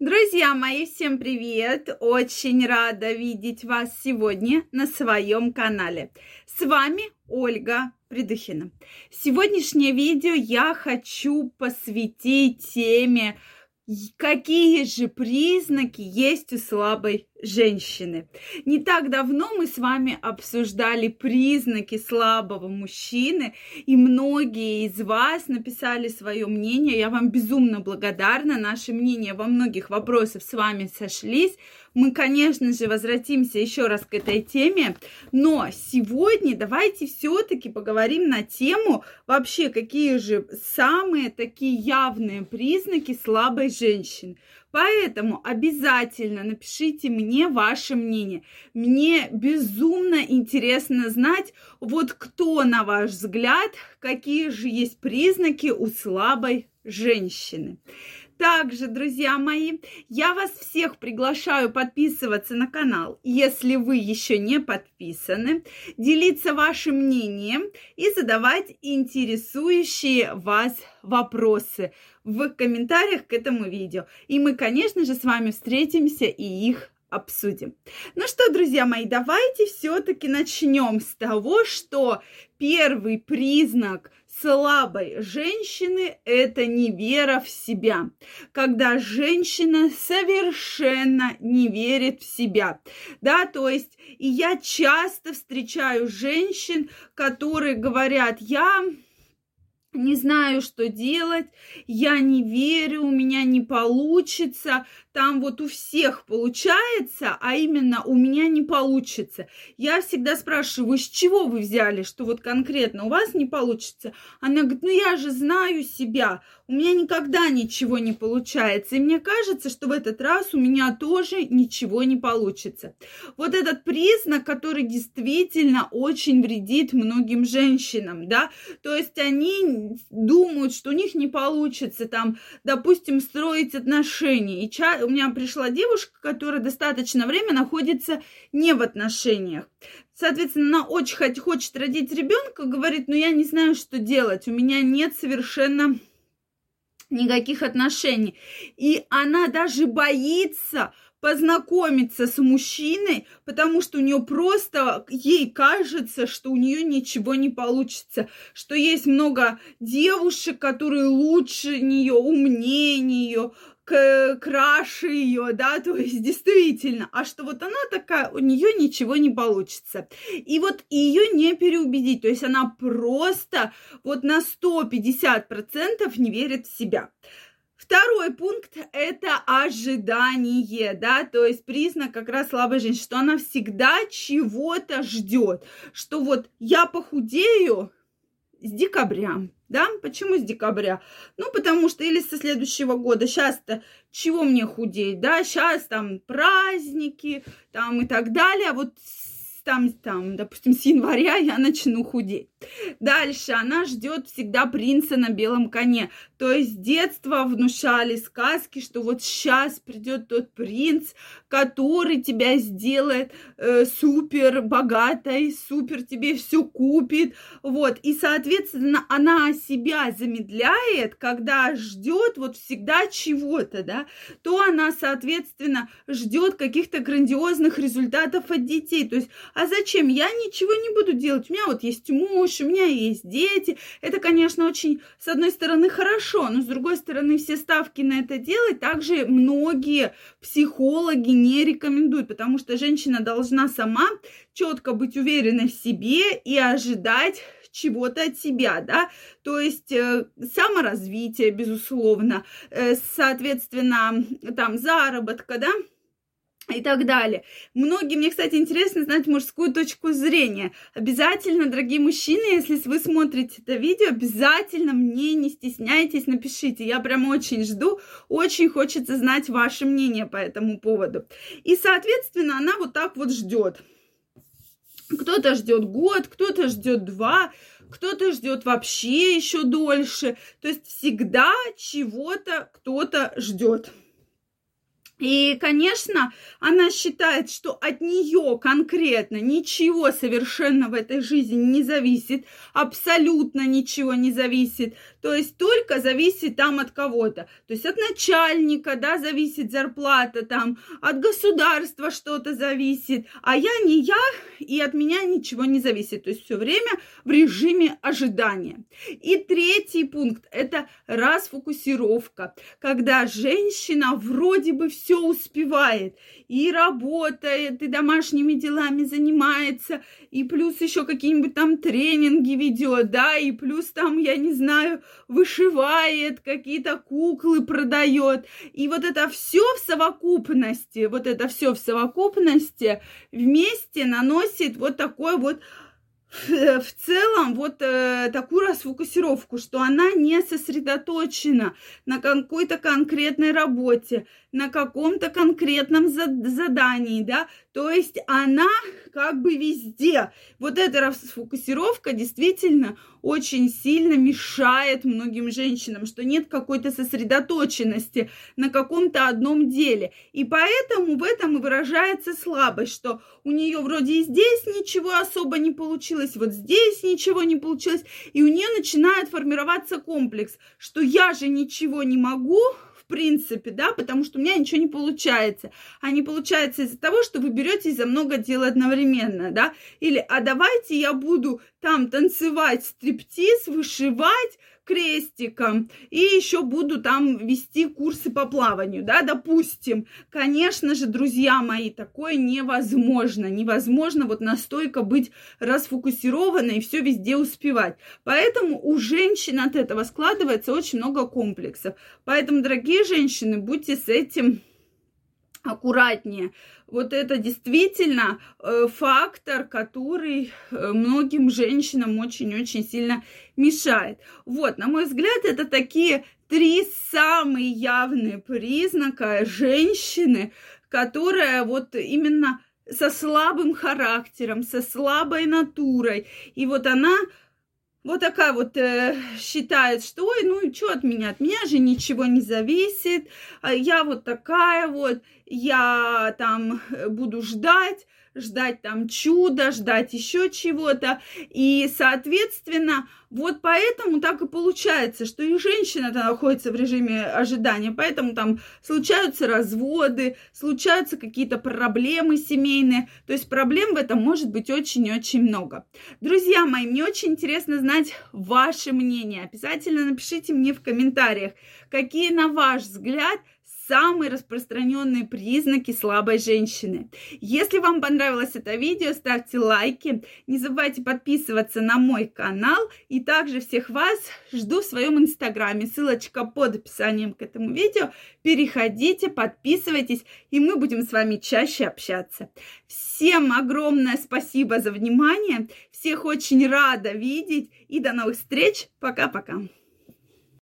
Друзья мои, всем привет! Очень рада видеть вас сегодня на своем канале. С вами Ольга Придухина. Сегодняшнее видео я хочу посвятить теме Какие же признаки есть у слабой женщины? Не так давно мы с вами обсуждали признаки слабого мужчины, и многие из вас написали свое мнение. Я вам безумно благодарна. Наши мнения во многих вопросах с вами сошлись. Мы, конечно же, возвратимся еще раз к этой теме, но сегодня давайте все-таки поговорим на тему вообще, какие же самые такие явные признаки слабой женщины. Поэтому обязательно напишите мне ваше мнение. Мне безумно интересно знать, вот кто, на ваш взгляд, какие же есть признаки у слабой женщины. Также, друзья мои, я вас всех приглашаю подписываться на канал, если вы еще не подписаны, делиться вашим мнением и задавать интересующие вас вопросы в комментариях к этому видео. И мы, конечно же, с вами встретимся и их обсудим. Ну что, друзья мои, давайте все-таки начнем с того, что первый признак слабой женщины – это невера в себя. Когда женщина совершенно не верит в себя. Да, то есть, и я часто встречаю женщин, которые говорят, я не знаю, что делать, я не верю, у меня не получится, там вот у всех получается, а именно у меня не получится. Я всегда спрашиваю, с чего вы взяли, что вот конкретно у вас не получится? Она говорит, ну я же знаю себя, у меня никогда ничего не получается. И мне кажется, что в этот раз у меня тоже ничего не получится. Вот этот признак, который действительно очень вредит многим женщинам, да, то есть они думают, что у них не получится там, допустим, строить отношения. И ча у меня пришла девушка, которая достаточно время находится не в отношениях. Соответственно, она очень хочет родить ребенка, говорит, ну я не знаю, что делать, у меня нет совершенно никаких отношений. И она даже боится познакомиться с мужчиной, потому что у нее просто, ей кажется, что у нее ничего не получится, что есть много девушек, которые лучше нее, умнее нее, краше ее, да, то есть действительно, а что вот она такая, у нее ничего не получится. И вот ее не переубедить, то есть она просто вот на 150% не верит в себя. Второй пункт – это ожидание, да, то есть признак как раз слабой женщины, что она всегда чего-то ждет, что вот я похудею с декабря, да? Почему с декабря? Ну, потому что или со следующего года. Сейчас-то чего мне худеть, да? Сейчас там праздники, там и так далее. А вот там, там, допустим, с января я начну худеть. Дальше она ждет всегда принца на белом коне. То есть с детства внушали сказки, что вот сейчас придет тот принц, который тебя сделает э, супер богатой, супер тебе все купит. Вот. И, соответственно, она себя замедляет, когда ждет вот всегда чего-то, да, то она, соответственно, ждет каких-то грандиозных результатов от детей. То есть, а зачем? Я ничего не буду делать. У меня вот есть муж, у меня есть дети. Это, конечно, очень, с одной стороны, хорошо, но с другой стороны, все ставки на это делать также многие психологи не рекомендуют, потому что женщина должна сама четко быть уверенной в себе и ожидать чего-то от себя, да, то есть э, саморазвитие, безусловно, э, соответственно, там заработка, да, и так далее. Многие, мне, кстати, интересно знать мужскую точку зрения. Обязательно, дорогие мужчины, если вы смотрите это видео, обязательно мне не стесняйтесь, напишите. Я прям очень жду, очень хочется знать ваше мнение по этому поводу. И, соответственно, она вот так вот ждет. Кто-то ждет год, кто-то ждет два, кто-то ждет вообще еще дольше. То есть всегда чего-то кто-то ждет. И, конечно, она считает, что от нее конкретно ничего совершенно в этой жизни не зависит, абсолютно ничего не зависит. То есть только зависит там от кого-то. То есть от начальника, да, зависит зарплата, там от государства что-то зависит. А я не я, и от меня ничего не зависит. То есть все время в режиме ожидания. И третий пункт – это расфокусировка. Когда женщина вроде бы все успевает, и работает, и домашними делами занимается, и плюс еще какие-нибудь там тренинги ведет, да, и плюс там, я не знаю, вышивает, какие-то куклы продает. И вот это все в совокупности, вот это все в совокупности вместе наносит вот такой вот в целом вот э, такую расфокусировку, что она не сосредоточена на какой-то конкретной работе, на каком-то конкретном задании, да, то есть она как бы везде. Вот эта расфокусировка действительно очень сильно мешает многим женщинам, что нет какой-то сосредоточенности на каком-то одном деле. И поэтому в этом и выражается слабость, что у нее вроде и здесь ничего особо не получилось, вот здесь ничего не получилось, и у нее начинает формироваться комплекс, что я же ничего не могу, в принципе, да, потому что у меня ничего не получается. А не получается из-за того, что вы беретесь за много дел одновременно, да, или а давайте я буду там танцевать стриптиз, вышивать, крестиком. И еще буду там вести курсы по плаванию, да, допустим. Конечно же, друзья мои, такое невозможно. Невозможно вот настолько быть расфокусированной и все везде успевать. Поэтому у женщин от этого складывается очень много комплексов. Поэтому, дорогие женщины, будьте с этим аккуратнее. Вот это действительно э, фактор, который э, многим женщинам очень-очень сильно мешает. Вот, на мой взгляд, это такие три самые явные признака женщины, которая вот именно со слабым характером, со слабой натурой. И вот она вот такая вот э, считает, что, ой, ну и что от меня? От меня же ничего не зависит, а я вот такая вот, я там э, буду ждать, ждать там чуда, ждать еще чего-то. И, соответственно, вот поэтому так и получается, что и женщина-то находится в режиме ожидания, поэтому там случаются разводы, случаются какие-то проблемы семейные, то есть проблем в этом может быть очень-очень много. Друзья мои, мне очень интересно знать ваше мнение. Обязательно напишите мне в комментариях, какие, на ваш взгляд, самые распространенные признаки слабой женщины. Если вам понравилось это видео, ставьте лайки. Не забывайте подписываться на мой канал. И также всех вас жду в своем инстаграме. Ссылочка под описанием к этому видео. Переходите, подписывайтесь, и мы будем с вами чаще общаться. Всем огромное спасибо за внимание. Всех очень рада видеть. И до новых встреч. Пока-пока.